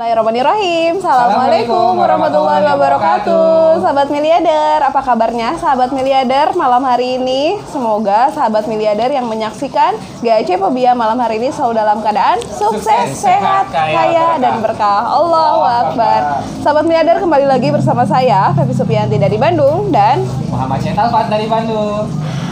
Bismillahirrahmanirrahim. Assalamualaikum warahmatullahi wabarakatuh. Sahabat miliarder, apa kabarnya sahabat miliarder malam hari ini? Semoga sahabat miliarder yang menyaksikan GAC Pobia malam hari ini selalu dalam keadaan sukses, sehat, kaya, dan berkah. Allahu Akbar. Sahabat miliarder kembali lagi bersama saya, Febi Supianti dari Bandung dan Muhammad Syetalfat dari Bandung.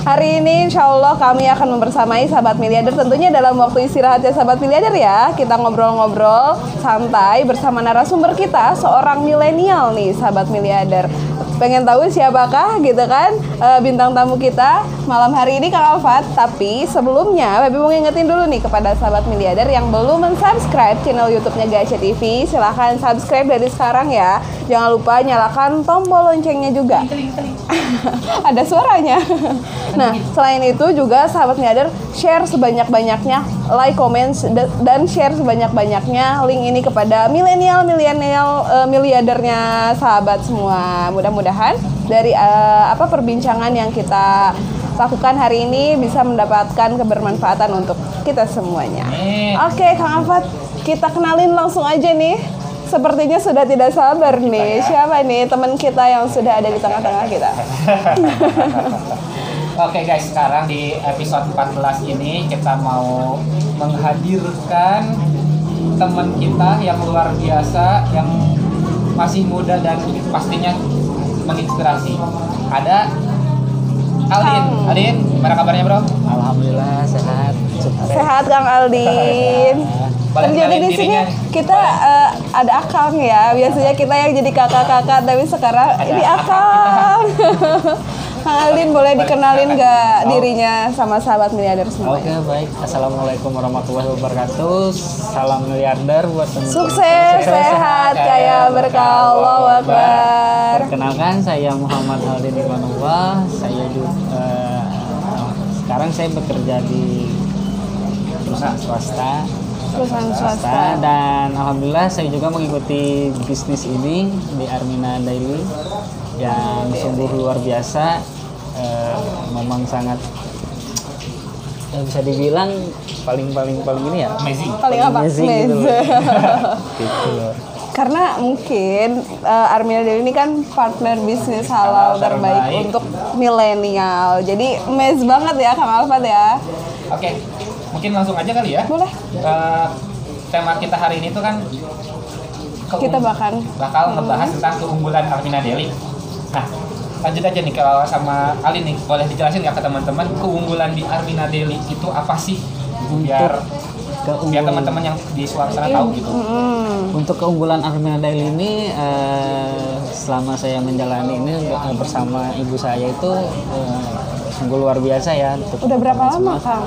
Hari ini insya Allah kami akan membersamai sahabat miliarder. Tentunya dalam waktu istirahatnya sahabat miliarder ya. Kita ngobrol-ngobrol santai bersama narasumber kita seorang milenial nih sahabat miliarder. Pengen tahu siapakah gitu kan eh, bintang tamu kita malam hari ini Kang Alfat. Tapi sebelumnya Baby mau ngingetin dulu nih kepada sahabat miliarder yang belum mensubscribe channel YouTube-nya Gacha TV silahkan subscribe dari sekarang ya. Jangan lupa nyalakan tombol loncengnya juga. Ada suaranya. Nah, selain itu juga sahabat miliarder share sebanyak-banyaknya, like, comment da- dan share sebanyak-banyaknya link ini kepada milenial milenial eh, miliardernya sahabat semua. Mudah-mudahan dari eh, apa perbincangan yang kita lakukan hari ini bisa mendapatkan kebermanfaatan untuk kita semuanya. Oke, Kang Afat, kita kenalin langsung aja nih. Sepertinya sudah tidak sabar nih. Siapa nih teman kita yang sudah ada di tengah-tengah kita? Oke guys, sekarang di episode 14 ini kita mau menghadirkan teman kita yang luar biasa, yang masih muda dan pastinya menginspirasi. Ada Aldin. Aldin, gimana kabarnya bro? Alhamdulillah sehat. Sukses. Sehat Kang Aldin. Terjadi di sini kita eh, ada Akang ya. Biasanya kita yang jadi kakak-kakak, tapi sekarang Ada ini Akang Akang. Kang Aldin boleh Boleh dikenalin nggak Oh. dirinya sama sahabat miliarder semua? Oke baik. Assalamualaikum warahmatullahi wabarakatuh. Salam miliarder buat teman Sukses, sehat, kaya, berkah, Akbar. Perkenalkan saya Muhammad Aldin Imanullah. Saya juga eh, sekarang saya bekerja di perusahaan swasta. Perusahaan swasta. dan alhamdulillah saya juga mengikuti bisnis ini di Armina Daily yang sungguh luar biasa Eh, memang sangat bisa dibilang paling paling paling ini ya Amazing. Paling apa? amazing gitu loh. Amazing. gitu loh. Karena mungkin uh, Armina Dewi ini kan partner bisnis halal Halal terbaik, terbaik. untuk milenial. Jadi mes banget ya Kang Alfat ya. Oke, mungkin langsung aja kali ya. Boleh. Eh, tema kita hari ini tuh kan keung- Kita bahkan bakal ngebahas tentang keunggulan Armina Deli. Nah, lanjut aja nih kalau sama Ali nih, boleh dijelasin nggak ke teman-teman keunggulan di Armina Deli itu apa sih? Biar Keunggulan. biar teman-teman yang di suara sana tahu gitu. mm, Untuk keunggulan Armina Daily ini eh, selama saya menjalani ini eh, bersama ibu saya itu eh, sungguh luar biasa ya. Udah berapa lama semua. Kang?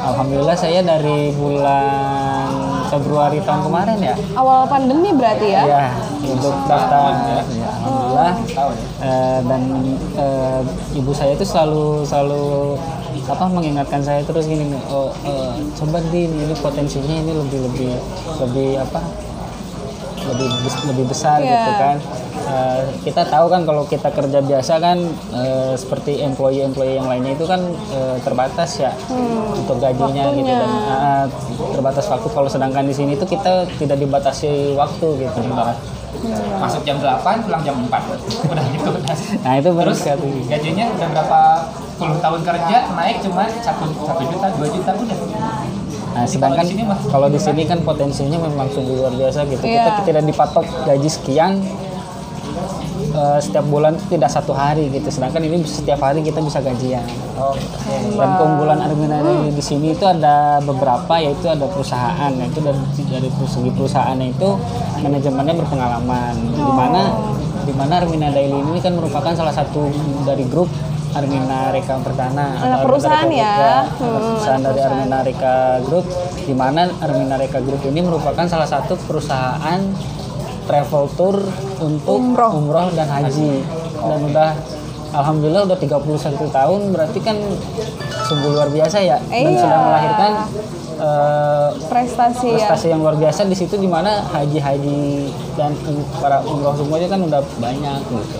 Alhamdulillah saya dari bulan Februari tahun kemarin ya. Awal pandemi berarti ya? Ya, untuk daftar. ya. Ya, Alhamdulillah. Eh, dan eh, ibu saya itu selalu selalu apa mengingatkan saya terus gini oh eh, coba di ini potensinya ini lebih lebih lebih apa lebih lebih besar Iya. gitu kan Eh, kita tahu kan kalau kita kerja biasa kan eh, seperti employee employee yang lainnya itu kan eh, terbatas ya untuk gajinya gitu Waktunya. dan ah, terbatas waktu kalau sedangkan di sini itu kita tidak dibatasi waktu gitu Betul banget. Masuk jam 8, pulang jam 4. Udah gitu. udah. nah itu baru Terus sekali gajinya udah berapa puluh tahun kerja naik cuma satu satu juta dua juta udah. Nah, Jadi sedangkan kalau di sini mah- kalau di sini kan potensinya memang sungguh luar biasa gitu. Iya. Kita tidak dipatok gaji sekian eh, setiap bulan itu tidak satu hari gitu. Sedangkan ini setiap hari kita bisa gajian. Oke. Dan keunggulan Armina di- di sini itu ada beberapa yaitu ada perusahaan yaitu dari dari segi perusahaannya itu manajemennya berpengalaman. Di mana di mana Armina Daily ini kan merupakan salah satu dari grup Armina Reka Pertana Anak atau perusahaan ya. Group, Hmm, perusahaan dari perusahaan. Armina Reka Group di mana Armina Reka Group ini merupakan salah satu perusahaan travel tour untuk Umroh. umroh dan haji dan udah Alhamdulillah udah 31 tahun berarti kan sungguh luar biasa ya dan Iya. sudah melahirkan eh, Prestasi, ya. prestasi yang luar biasa di situ di mana haji-haji dan para umroh semuanya kan udah banyak gitu.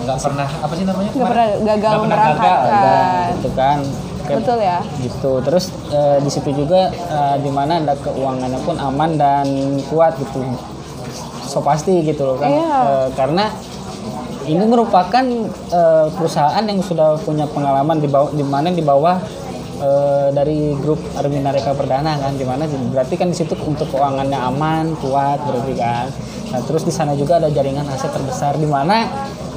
Nggak pernah apa sih namanya? Nggak pernah gagal Nggak pernah memberangkatkan. gagal. Kan. gitu kan Betul ya. gitu terus eh, di situ juga eh, di mana ada keuangannya pun aman dan kuat gitu so pasti gitu loh kan. Iya. Eh, karena ini merupakan eh, perusahaan yang sudah punya pengalaman di bawah di mana di bawah eh, dari grup Armina Reka Perdana kan di mana berarti kan di situ untuk keuangannya aman, kuat berarti kan. Nah, terus di sana juga ada jaringan aset terbesar di mana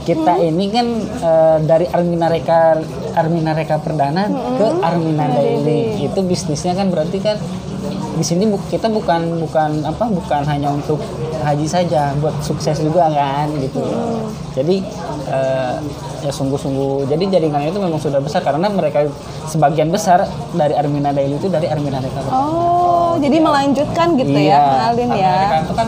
kita ini kan eh, dari Armina Reka Armina Reka Perdana ke Armina Daily. Itu bisnisnya kan berarti kan di sini bu- kita bukan bukan apa bukan hanya untuk haji saja buat sukses juga kan gitu jadi eh, ya sungguh-sungguh jadi jaringannya itu memang sudah besar karena mereka sebagian besar dari Armina Daily itu dari Armina Reka Oh, jadi melanjutkan gitu ya, Iya. kenalin Karena ya. itu kan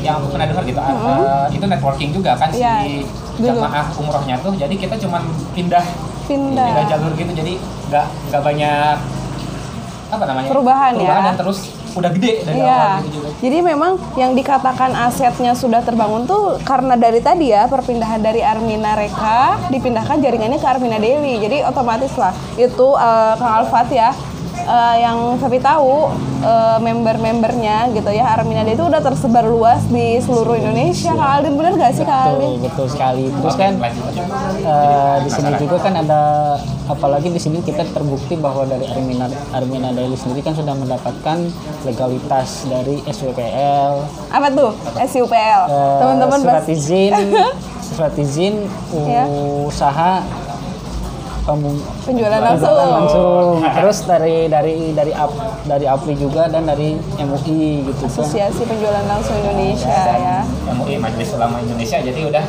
yang aku pernah dengar gitu eh, itu networking juga kan Iya, si dulu. jamaah umrohnya tuh jadi kita cuman pindah Pindah. pindah jalur gitu jadi nggak nggak banyak apa namanya Perubahan ya. dan terus udah gede dari Iya. awal gitu juga Jadi memang yang dikatakan asetnya sudah terbangun tuh karena dari tadi ya perpindahan dari Armina Reka dipindahkan jaringannya ke Armina Dewi. Jadi otomatis lah itu eh, Kang Alfat ya eh, yang Fabi tahu eh, member-membernya gitu ya Armina Dewi itu udah tersebar luas di seluruh Indonesia. Kak Aldin bener gak sih Kak Aldin? betul betul sekali terus kan eh, di sini juga kan ada apalagi di sini kita terbukti bahwa dari Armina Armina Daily sendiri kan sudah mendapatkan legalitas dari SWPL Apa tuh? SUPL. Eh, Teman-teman surat izin surat izin Ya. usaha pemung- penjualan penjualan langsung. langsung terus dari dari dari ap, dari APRI juga dan dari MUI gitu kan Asosiasi Penjualan Langsung Indonesia ya. MUI Majelis Ulama Indonesia jadi udah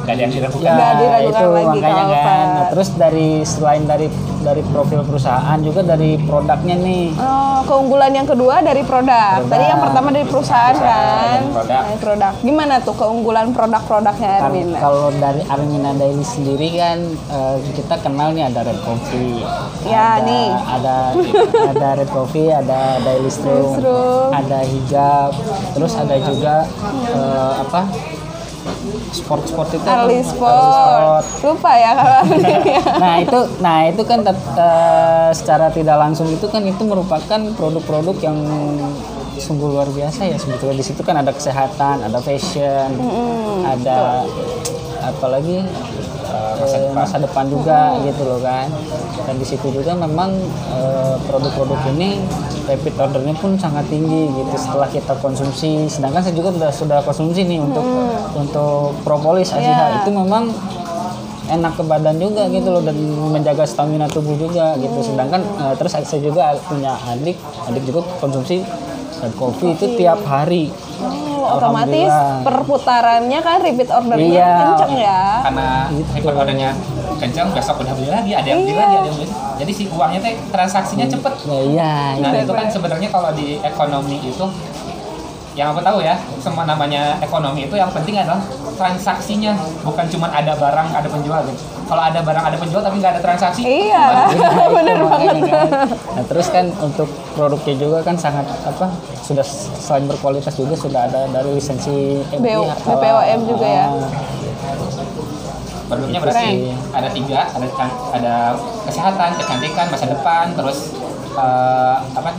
nggak ada yang diragukan ya diragukan itu lagi makanya kalau kan. Nah, terus dari selain dari dari profil perusahaan juga dari produknya nih Oh, keunggulan yang kedua dari produk. Produk. Tadi yang pertama dari perusahaan kan. dari produk. Dari produk. Gimana tuh keunggulan produk-produknya Kan Armina? kalau dari Armina Daily sendiri kan eh, kita kenal nih ada Red Coffee. Ya, ada, nih. Ada ada Red Coffee, ada Daily Strum, Strum. ada hijab, terus ada juga eh, apa? Sport-sport itu apa? Early Early sport. Lupa ya kalau ya. nah itu nah itu kan tet- eh, secara tidak langsung itu kan itu merupakan produk-produk yang sungguh luar biasa ya sebetulnya. Di situ kan ada kesehatan ada fashion ada apalagi eh, masa depan. juga gitu loh kan. Dan di situ juga memang eh, produk-produk ini repeat ordernya pun sangat tinggi gitu setelah kita konsumsi. Sedangkan saya juga sudah sudah konsumsi nih untuk untuk propolis Aziha. Iya. itu memang enak ke badan juga gitu loh dan menjaga stamina tubuh juga gitu. Sedangkan eh, terus saya juga punya adik adik juga konsumsi red coffee itu tiap hari otomatis perputarannya kan repeat ordernya Iya. kenceng ya. karena record ordernya kencang besok udah beli lagi ada yang beli Iya. lagi ada yang beli jadi si uangnya teh transaksinya cepet ya iya Nah iya. itu kan sebenarnya kalau di ekonomi itu yang aku tahu ya semua namanya ekonomi itu yang penting adalah transaksinya bukan cuma ada barang ada penjual gitu. Kalau ada barang ada penjual tapi nggak ada transaksi. Iya, itu banget. kan. Nah, terus kan untuk produknya juga kan sangat apa sudah selain berkualitas juga sudah ada dari lisensi BO MI, BPOM juga ya. Ah, Produknya berarti ada tiga, ada ada kesehatan, kecantikan, masa depan, terus eh, apa?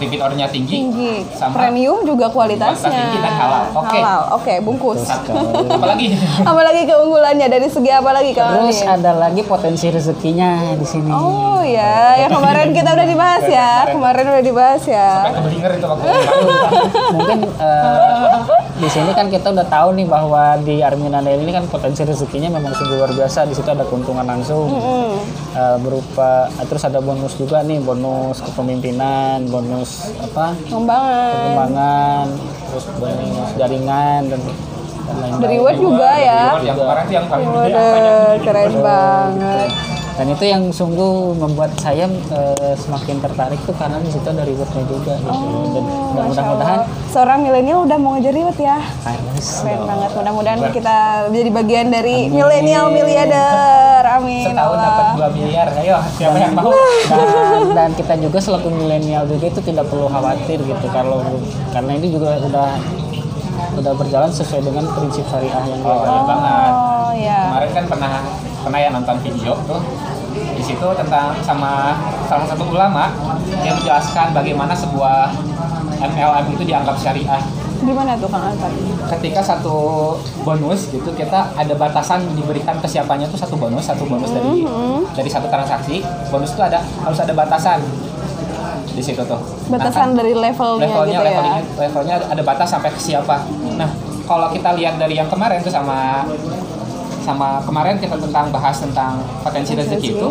Repeat ordernya tinggi, Tinggi. sama Premium juga kualitasnya. Kualitas tinggi dan halal. Oke. Halal. Oke, bungkus. Betul sekali. apalagi Apalagi keunggulannya dari segi apa lagi Kang Terus Aldin? ada lagi potensi rezekinya di sini. Oh ya, yang kemarin kita udah dibahas ya. Kemarin udah dibahas ya. sampai keblinger itu waktu Mungkin eh, di sini kan kita udah tahu nih bahwa di Armina Daily ini kan potensi rezekinya memang sungguh luar biasa. Di situ ada keuntungan langsung Hmm. eh, berupa terus ada bonus juga nih, bonus kepemimpinan, bonus apa? Pengembangan. Pengembangan, terus bonus jaringan dan dan lain-lain. Dari reward juga ya. yang kemarin yang paling gede apanya? keren banget. Dan itu yang sungguh membuat saya eh, semakin tertarik tuh karena di situ ada rewardnya juga gitu. dan, dan mudah-mudahan. Seorang milenial udah mau ngejar reward ya. harus Keren banget. Mudah-mudahan kita jadi bagian dari milenial miliarder. Amin. setahun Allah. dapat 2 miliar ayo siapa yang mau dan, dan kita juga selaku milenial juga itu tidak perlu khawatir gitu kalau karena ini juga udah udah berjalan sesuai dengan prinsip syariah yang oh iya banget Oh ya. kemarin kan pernah pernah ya nonton video tuh di situ tentang sama salah satu ulama dia menjelaskan bagaimana sebuah MLM itu dianggap syariah Gimana tuh Kang Alvan? ketika satu bonus gitu kita ada batasan diberikan ke siapanya tuh satu bonus satu bonus dari Mhm. dari satu transaksi bonus itu ada harus ada batasan di situ tuh Nah, Batasan kan dari levelnya, levelnya gitu levelnya ya. levelnya ada batas sampai ke siapa nah kalau kita lihat dari yang kemarin tuh sama sama kemarin kita tentang bahas tentang potensi rezeki itu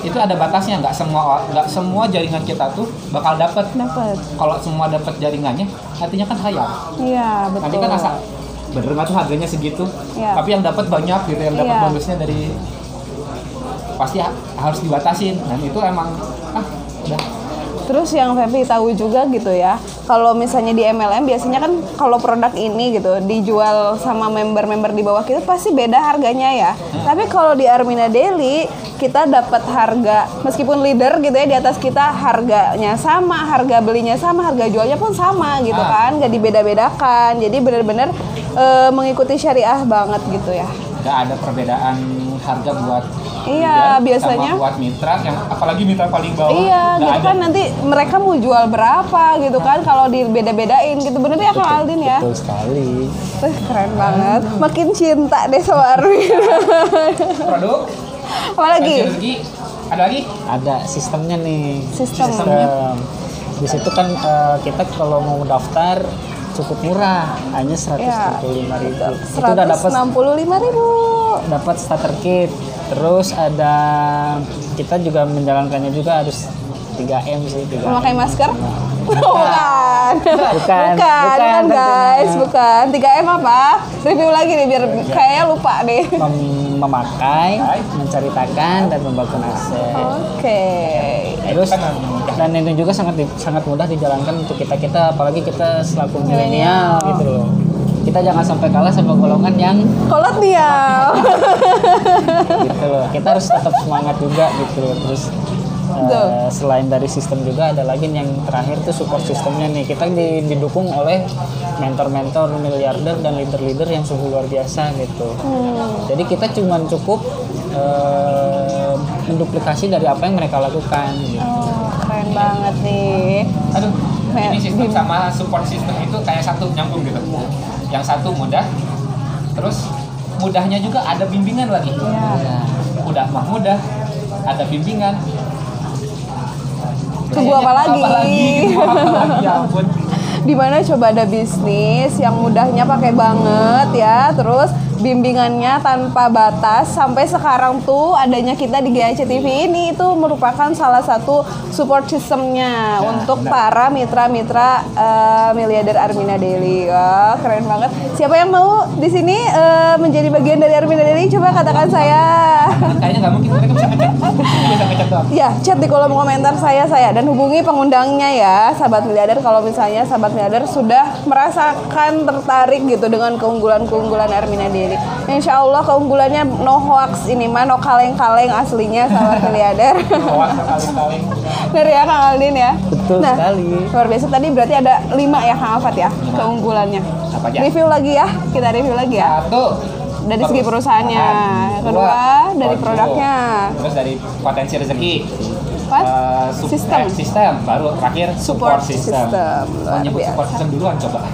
itu ada batasnya nggak semua nggak semua jaringan kita tuh bakal dapet Dapat. kalau semua dapat jaringannya artinya kan hayal Iya, betul. nanti kan asal bener nggak tuh harganya segitu Iya. tapi yang dapat banyak gitu yang dapat Iya. bonusnya dari pasti ha- harus dibatasin dan itu emang ah udah Terus yang Fevi tahu juga gitu ya, kalau misalnya di MLM biasanya kan kalau produk ini gitu dijual sama member-member di bawah kita pasti beda harganya ya. Tapi kalau di Armina Daily kita dapat harga meskipun leader gitu ya di atas kita harganya sama, harga belinya sama, harga jualnya pun sama gitu Ah. kan, nggak dibeda-bedakan. Jadi benar-benar eh, mengikuti syariah banget gitu ya. nggak ada perbedaan harga buat Iya, leader biasanya. sama buat mitra yang apalagi mitra paling bawah Iya, gitu ada. kan nanti mereka mau jual berapa gitu kan kalau dibeda-bedain gitu bener ya Kang Aldin ya. betul sekali Wih, keren banget. Makin cinta deh sama Armin. produk Apalagi? kasih rezeki ada lagi ada sistemnya nih Sistem. di situ kan eh, kita kalau mau daftar cukup murah hanya 165.000 Ya. itu udah dapat 165 ribu. dapat starter kit terus ada kita juga menjalankannya juga harus 3M sih 3M. Memakai masker? Bukan. Bukan. Bukan. Bukan, Bukan, bukan guys, bukan. 3M apa? Review lagi nih biar kayaknya lupa deh. Mem- memakai menceritakan dan membangun aset Oke. terus yang mudah. dan itu juga sangat di- sangat mudah dijalankan untuk kita kita apalagi kita selaku milenial gitu loh kita jangan sampai kalah sama golongan yang Kolot ya. gitu loh kita harus tetap semangat juga gitu loh terus eh, Betul. selain dari sistem juga ada lagi yang terakhir tuh support sistemnya nih kita di- didukung oleh mentor-mentor miliarder dan leader-leader yang sungguh luar biasa gitu Hmm. jadi kita cuma cukup eh, menduplikasi dari apa yang mereka lakukan gitu. Oh, keren banget nih. aduh ini sistem sama support system itu kayak satu nyambung gitu yang satu mudah terus mudahnya juga ada bimbingan lagi Iya. Ya. udah mah mudah ada bimbingan Tunggu apa lagi? apa lagi Tunggu apa lagi? Ya ampun. Di mana coba ada bisnis yang mudahnya pakai banget ya, terus bimbingannya tanpa batas sampai sekarang tuh adanya kita di GAC TV ini itu merupakan salah satu support systemnya untuk benar. para mitra-mitra eh, miliarder Armina Daily. Wah, keren banget. Siapa yang mau di sini eh, menjadi bagian dari Armina Daily? Coba katakan saya. kayaknya nggak mungkin mereka bisa ngecek bisa Ya, chat di kolom komentar saya saya dan hubungi pengundangnya ya, sahabat miliarder kalau misalnya sahabat miliarder sudah merasakan tertarik gitu dengan keunggulan-keunggulan Armina Daily. Insya Allah keunggulannya no hoax ini mah no kaleng-kaleng aslinya sahabat miliarder. Awas kali-kali Bener ya Kang Aldin ya. Betul nah, sekali. Luar biasa tadi berarti ada lima ya Kang Afat ya keunggulannya. Apa aja? Review lagi ya, kita review lagi ya. satu Dari segi perusahaannya, Dua, kedua dari produk. produknya. terus dari potensi rezeki Sup- Sistem. eh, sistem baru terakhir support, Support system, system. Mau Luar nyebut biasa. support system duluan coba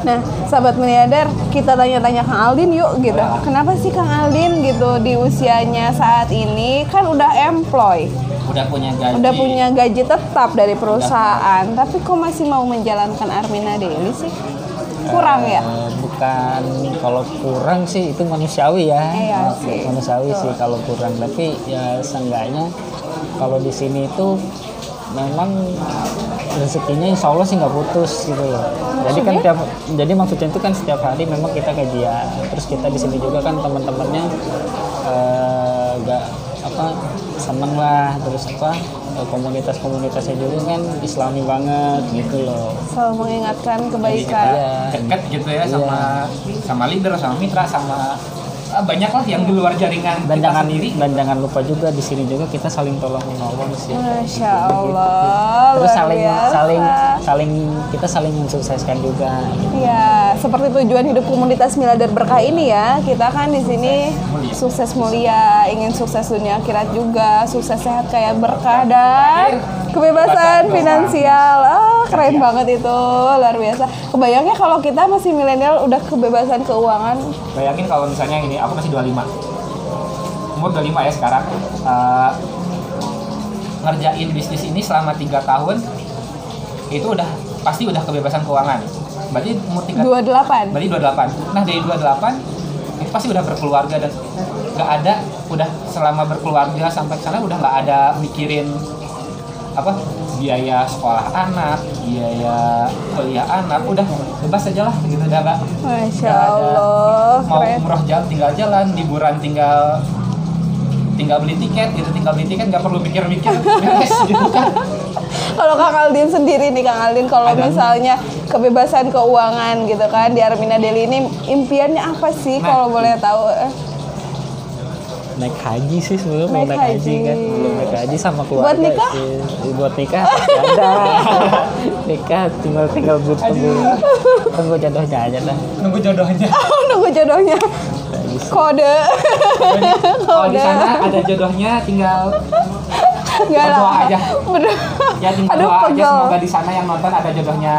Nah, sahabat miliarder, kita tanya-tanya Kang Aldin yuk gitu. Boleh. Kenapa sih Kang Aldin gitu di usianya saat ini kan udah employ, udah punya gaji udah punya gaji tetap dari perusahaan, tapi kok masih mau menjalankan Armina Daily sih? Kurang ya? Eh, bukan. Kalau kurang sih itu manusiawi ya. Iya Eh, sih. manusiawi sih kalau kurang. Tapi ya seenggaknya kalau di sini itu memang rezekinya insya Allah sih nggak putus gitu loh. Jadi kan tiap jadi maksudnya itu kan setiap hari memang kita gajian. Terus kita di sini juga kan teman-temannya eh, nggak apa seneng lah. Terus apa komunitas-komunitasnya juga kan islami banget gitu loh Selalu mengingatkan kebaikan. Iya. deket gitu ya sama sama leader sama mitra sama banyak lah yang di luar jaringan dan kita jangan sendiri dan jangan lupa juga di sini juga kita saling tolong menolong sih Masya Allah, terus saling biasa. saling saling kita saling mensukseskan juga Iya, seperti tujuan hidup komunitas Miliarder Berkah ini ya. Kita kan di sini sukses mulia, ingin sukses dunia akhirat juga, sukses sehat kayak berkah dan kebebasan Kebebasan finansial. Ah, keren banget itu, luar biasa. Kebayangnya kalau kita masih milenial udah kebebasan keuangan. bayangin kalau misalnya ini aku masih 25 umur 25 ya sekarang. Eh, ngerjain bisnis ini selama tiga tahun itu udah pasti udah kebebasan keuangan. Berarti umur tiga 28. berarti 28 nah dari 28 itu pasti udah berkeluarga dan nggak ada udah selama berkeluarga sampai sana udah nggak ada mikirin apa biaya sekolah anak biaya kuliah anak udah bebas aja lah gitu udah nggak Masya. Allah, mau umroh jalan tinggal jalan liburan tinggal tinggal beli tiket gitu tinggal beli tiket nggak perlu mikir-mikir beres gitu kan Kalau Kang Aldin sendiri nih Kang Aldin, kalau misalnya kebebasan keuangan gitu kan di Armina Deli ini impiannya apa sih Nah, kalau boleh tahu? Eh, naik haji sih sebelum mau Naik naik haji. haji. kan belum naik haji sama keluarga Buat nikah? sih. Eh, buat nikah ada nikah tinggal tinggal bu- tunggu tunggu jodohnya aja dah nunggu jodohnya Nunggu jodohnya. Kode. kalau di Kode. sana ada jodohnya tinggal Enggak berdoa lah. aja. Bener. ya tinggal Aduh, doa aja semoga di sana yang nonton ada jodohnya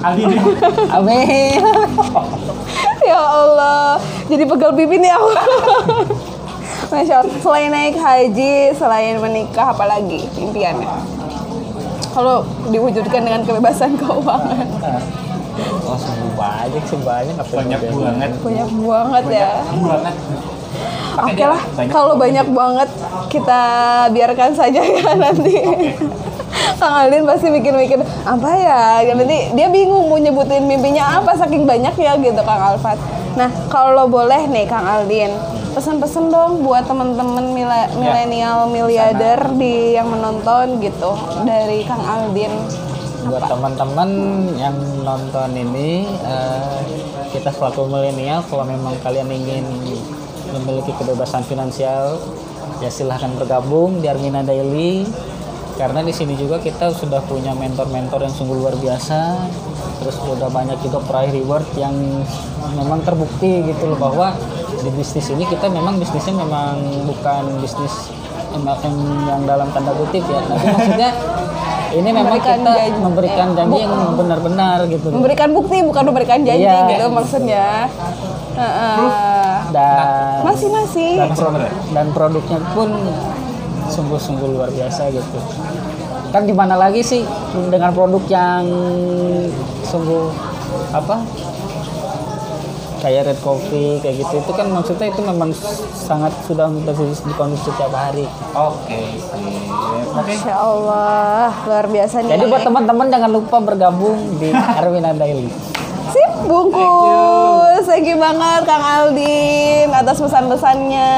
Aldi amin Ya Allah. Jadi pegel pipi nih aku. Masya Allah. Selain naik haji, selain menikah, apalagi impiannya? Kalau diwujudkan dengan kebebasan keuangan. oh banyak sih banyak banyak banget Banyak banget ya. banget Pakai Oke dia lah, kalau banyak banget kita biarkan saja ya nanti. Kang Aldin pasti mikir-mikir apa ya, Ya, nanti dia bingung mau nyebutin mimpinya apa saking banyak ya gitu Kang Alfat. Nah kalau boleh nih Kang Aldin, pesan-pesan dong buat teman-teman mila- milenial miliarder di yang menonton gitu dari Kang Aldin. buat teman-teman yang nonton ini eh, kita selaku milenial kalau memang kalian ingin memiliki kebebasan finansial ya silahkan bergabung di Armina Daily. Karena di sini juga kita sudah punya mentor-mentor yang sungguh luar biasa. Terus sudah banyak juga prize reward yang memang terbukti gitu loh bahwa di bisnis ini kita memang bisnisnya memang bukan bisnis MLM yang dalam tanda kutip ya tapi maksudnya ini memang Memberikan kita janji. memberikan Eh, janji yang benar-benar gitu. Memberikan bukti bukan memberikan janji Iya. gitu maksudnya. Heeh. dan Masih masih. dan, produk, dan produknya pun sungguh-sungguh luar biasa gitu kan di mana lagi sih dengan produk yang sungguh apa kayak red coffee kayak gitu. Itu kan maksudnya itu memang sangat sudah dikonsumsi setiap hari. Oke oke. Masya Allah, luar biasa nih. jadi buat teman-teman jangan lupa bergabung di Arwina Daily Sip, bungkus. Thank you. Banget Kang Aldin atas pesan-pesannya.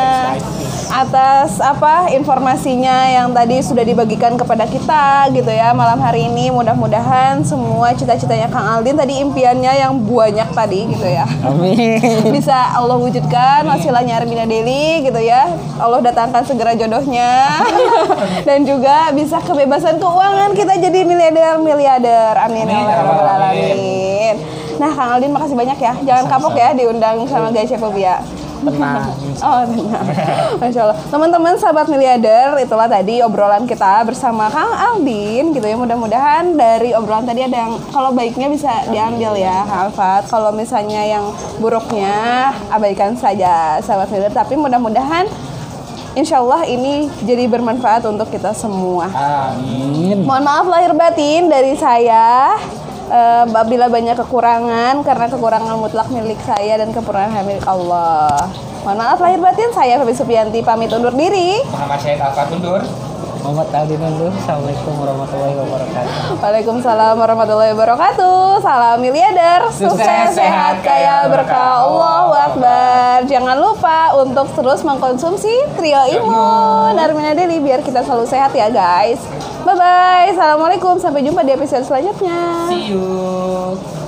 Atas apa informasinya yang tadi sudah dibagikan kepada kita gitu ya malam hari ini. Mudah-mudahan semua cita-citanya Kang Aldin tadi impiannya yang banyak tadi gitu ya. amin. Bisa Allah wujudkan hasilnya Armina Deli gitu ya. Allah datangkan segera jodohnya. Dan juga bisa kebebasan keuangan kita jadi miliarder miliarder. Amin ya Amin, ya alamin. Nah Kang Aldin makasih banyak ya. Jangan kapok ya diundang sama Guys Fobia tenang Oh tenang Masya Allah Teman-teman sahabat miliarder Itulah tadi obrolan kita bersama Kang Aldin gitu ya. Mudah-mudahan dari obrolan tadi ada yang Kalau baiknya bisa diambil ya Alfat. Kalau misalnya yang buruknya Abaikan saja sahabat miliarder. Tapi mudah-mudahan Insya Allah ini jadi bermanfaat untuk kita semua. Amin. Mohon maaf lahir batin dari saya. Eh, apabila banyak kekurangan karena kekurangan mutlak milik saya dan kekurangan milik Allah. Mohon maaf lahir batin saya Febi Supianti pamit undur diri. Muhammad Syahid Alfa Tundur Muhammad Aldin Undur Assalamualaikum warahmatullahi wabarakatuh Waalaikumsalam warahmatullahi wabarakatuh. Salam miliarder, sukses, sehat, kaya, berkah. Allahu Akbar. Jangan lupa untuk terus mengkonsumsi Trio Imun Armina Deli biar kita selalu sehat ya guys. Bye bye. Assalamualaikum. Sampai jumpa di episode selanjutnya. see you